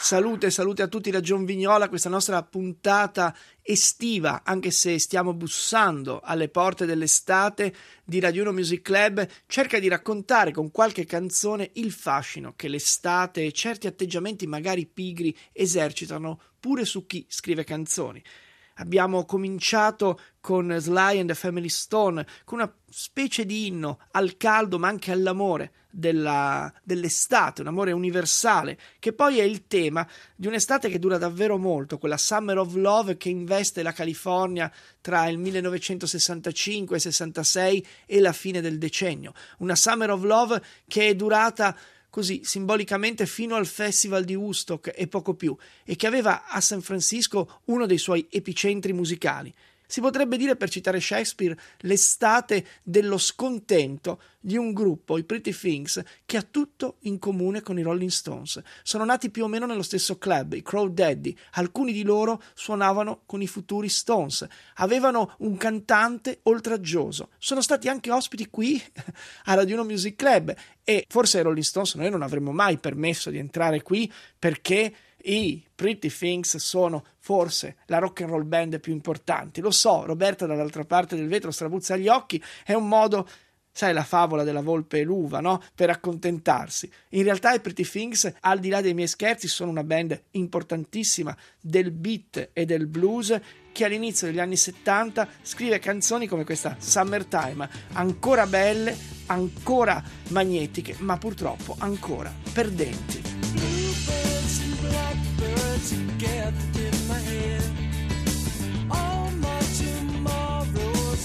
Salute, salute a tutti da John Vignola, questa nostra puntata estiva, anche se stiamo bussando alle porte dell'estate di Radio 1 Music Club, cerca di raccontare con qualche canzone il fascino che l'estate e certi atteggiamenti magari pigri esercitano pure su chi scrive canzoni. Abbiamo cominciato con Sly and the Family Stone, con una specie di inno al caldo ma anche all'amore della, dell'estate, un amore universale, che poi è il tema di un'estate che dura davvero molto, quella Summer of Love che investe la California tra il 1965 e 66 e la fine del decennio. Una Summer of Love che è durata così simbolicamente fino al festival di Woodstock e poco più, e che aveva a San Francisco uno dei suoi epicentri musicali. Si potrebbe dire, per citare Shakespeare, l'estate dello scontento di un gruppo, i Pretty Things, che ha tutto in comune con i Rolling Stones. Sono nati più o meno nello stesso club, i Crow Daddy. Alcuni di loro suonavano con i futuri Stones. Avevano un cantante oltraggioso. Sono stati anche ospiti qui a Radio 1 Music Club e forse ai Rolling Stones noi non avremmo mai permesso di entrare qui perché i Pretty Things sono forse la rock and roll band più importante. Lo so, Roberta dall'altra parte del vetro strabuzza gli occhi, è un modo sai la favola della volpe e l'uva, no? Per accontentarsi. In realtà i Pretty Things, al di là dei miei scherzi, sono una band importantissima del beat e del blues che all'inizio degli anni 70 scrive canzoni come questa Summertime, ancora belle, ancora magnetiche, ma purtroppo ancora perdenti.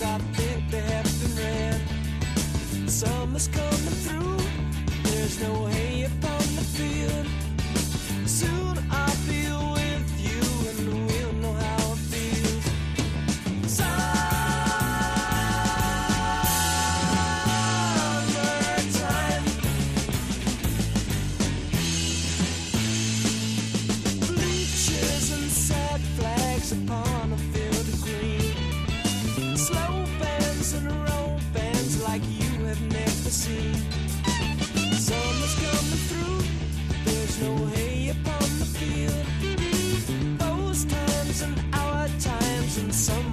I think they have been read. Summer's coming through, there's no hay upon the field. Some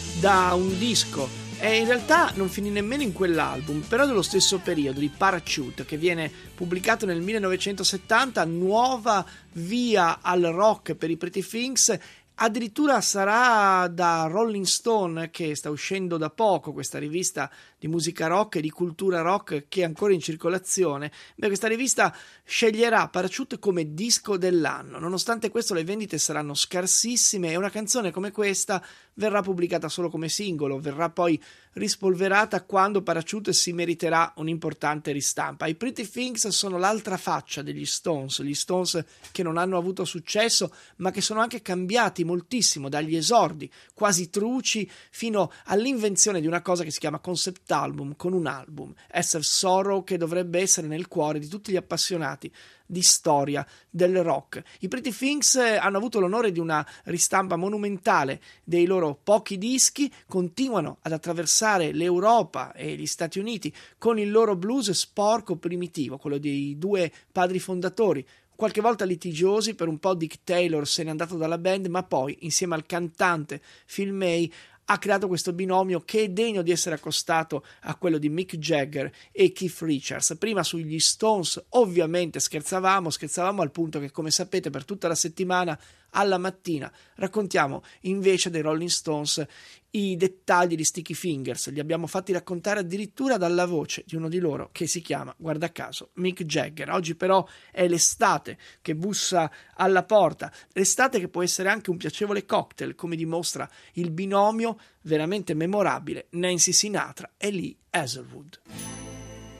da un disco e in realtà non finì nemmeno in quell'album, però dello stesso periodo di Parachute che viene pubblicato nel 1970, nuova via al rock per i Pretty Things Addirittura sarà da Rolling Stone, che sta uscendo da poco, questa rivista di musica rock e di cultura rock che è ancora in circolazione. Beh, questa rivista sceglierà Parachute come disco dell'anno. Nonostante questo, le vendite saranno scarsissime e una canzone come questa verrà pubblicata solo come singolo, verrà poi rispolverata quando Parachute si meriterà un'importante ristampa. I Pretty Things sono l'altra faccia degli Stones, gli Stones che non hanno avuto successo, ma che sono anche cambiati moltissimo dagli esordi quasi truci fino all'invenzione di una cosa che si chiama concept album con un album, SF Sorrow che dovrebbe essere nel cuore di tutti gli appassionati di storia del rock. I Pretty Things eh, hanno avuto l'onore di una ristampa monumentale dei loro pochi dischi, continuano ad attraversare l'Europa e gli Stati Uniti con il loro blues sporco primitivo, quello dei due padri fondatori, qualche volta litigiosi, per un po' Dick Taylor se n'è andato dalla band, ma poi, insieme al cantante Phil May, ha creato questo binomio che è degno di essere accostato a quello di Mick Jagger e Keith Richards. Prima sugli Stones ovviamente scherzavamo, scherzavamo al punto che come sapete per tutta la settimana alla mattina raccontiamo invece dei Rolling Stones i dettagli di Sticky Fingers, li abbiamo fatti raccontare addirittura dalla voce di uno di loro che si chiama, guarda caso, Mick Jagger. Oggi però è l'estate che bussa alla porta, l'estate che può essere anche un piacevole cocktail, come dimostra il binomio veramente memorabile Nancy Sinatra e Lee Hazelwood.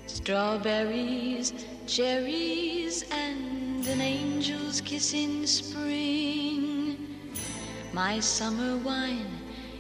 Strawberries, cherries and an angel's kiss in spring. My summer wine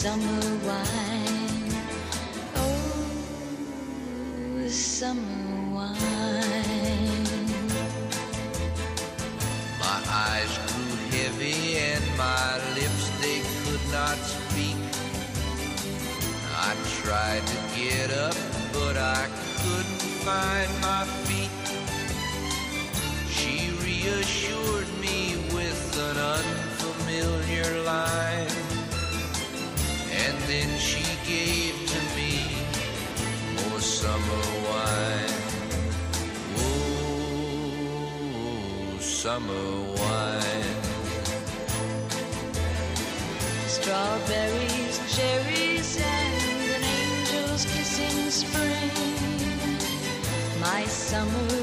Summer wine. Oh, summer wine. My eyes grew heavy and my lips they could not speak. I tried to get up but I couldn't find my feet. She reassured me with an unfamiliar line, and then she gave to me more summer wine. Oh, summer wine. Strawberries, cherries, and an angel's in spring. My summer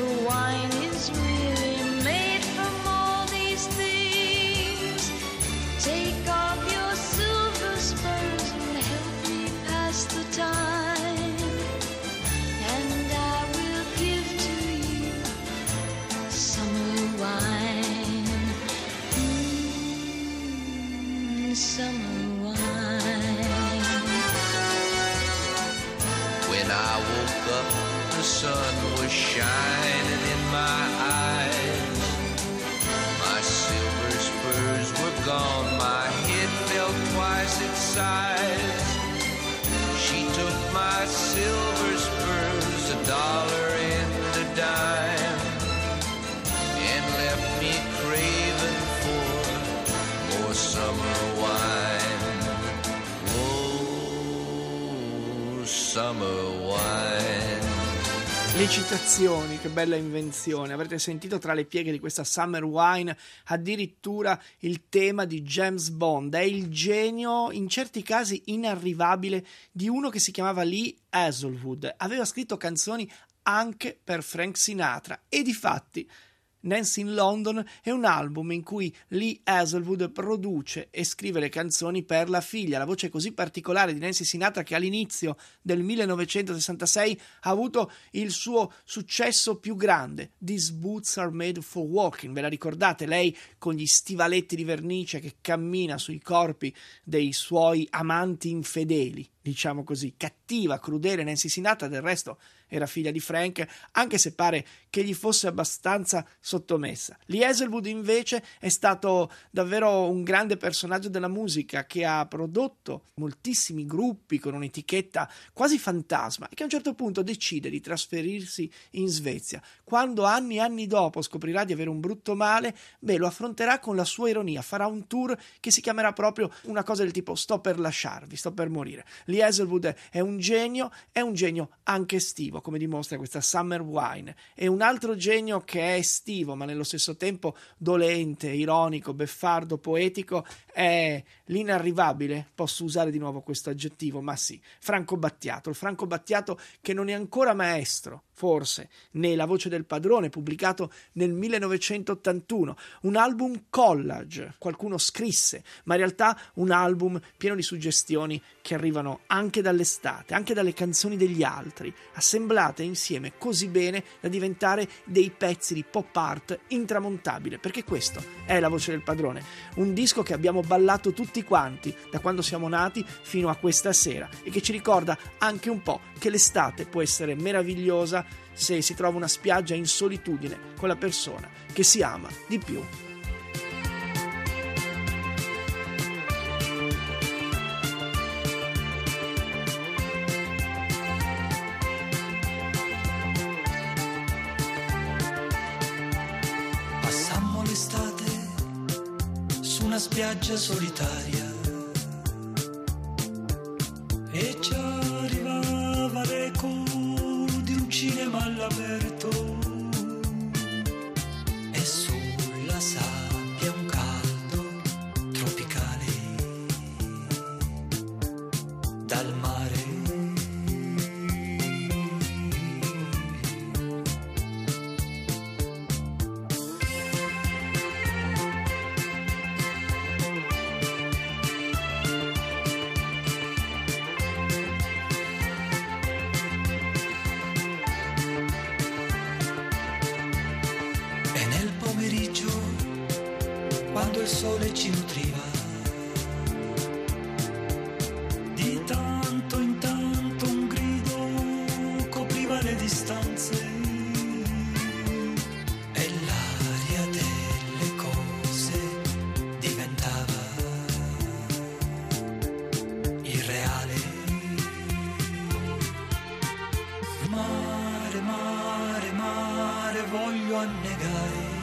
Le citazioni, che bella invenzione. Avrete sentito tra le pieghe di questa Summer Wine addirittura il tema di James Bond. È il genio, in certi casi inarrivabile, di uno che si chiamava Lee Hazelwood. Aveva scritto canzoni anche per Frank Sinatra e di fatti Nancy in London è un album in cui Lee Hazelwood produce e scrive le canzoni per la figlia, la voce così particolare di Nancy Sinatra che all'inizio del 1966 ha avuto il suo successo più grande. These boots are made for walking, ve la ricordate? Lei con gli stivaletti di vernice che cammina sui corpi dei suoi amanti infedeli diciamo così, cattiva, crudele Nancy Sinatra, del resto era figlia di Frank, anche se pare che gli fosse abbastanza sottomessa. Lee Hazelwood invece è stato davvero un grande personaggio della musica che ha prodotto moltissimi gruppi con un'etichetta quasi fantasma e che a un certo punto decide di trasferirsi in Svezia. Quando anni e anni dopo scoprirà di avere un brutto male, beh, lo affronterà con la sua ironia, farà un tour che si chiamerà proprio una cosa del tipo sto per lasciarvi, sto per morire. Lee Lee Hazelwood è un genio, è un genio anche estivo, come dimostra questa Summer Wine. E un altro genio che è estivo, ma nello stesso tempo dolente, ironico, beffardo, poetico, è l'inarrivabile, posso usare di nuovo questo aggettivo, ma sì, Franco Battiato, il Franco Battiato che non è ancora maestro, forse, né La voce del padrone, pubblicato nel 1981, un album collage, qualcuno scrisse, ma in realtà un album pieno di suggestioni che arrivano anche dall'estate, anche dalle canzoni degli altri, assemblate insieme così bene da diventare dei pezzi di pop art intramontabile, perché questo è La voce del padrone, un disco che abbiamo ballato tutti quanti da quando siamo nati fino a questa sera e che ci ricorda anche un po' che l'estate può essere meravigliosa se si trova una spiaggia in solitudine con la persona che si ama di più. Una spiaggia solitaria. E ci arrivava l'eco di un cinema all'aperto. E sulla sabbia un caldo tropicale. Dal quando il sole ci nutriva, di tanto in tanto un grido copriva le distanze e l'aria delle cose diventava irreale. Mare, mare, mare, voglio annegare.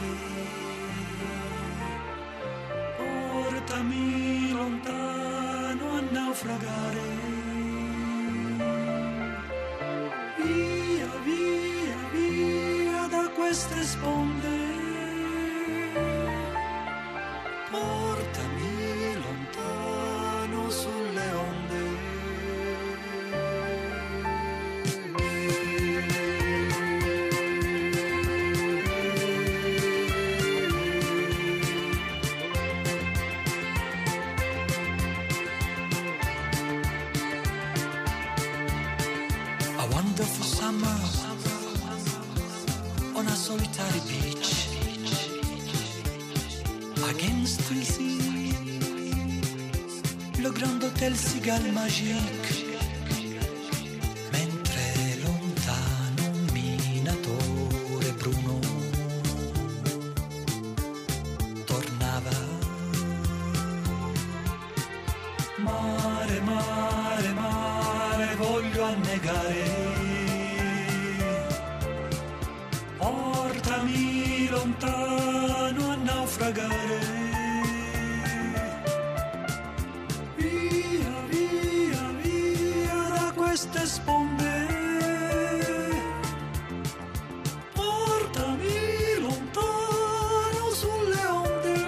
Hôtel Cigale Magique. Mentre lontano un minatore bruno tornava. Mare, mare, mare, voglio annegare. queste sponde. Portami lontano sulle onde.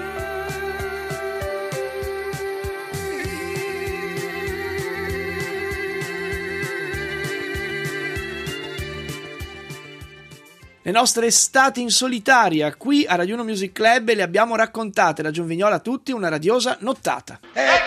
Le nostre estati in solitaria qui a Radio 1 Music Club le abbiamo raccontate da Giunvignola a tutti una radiosa nottata. E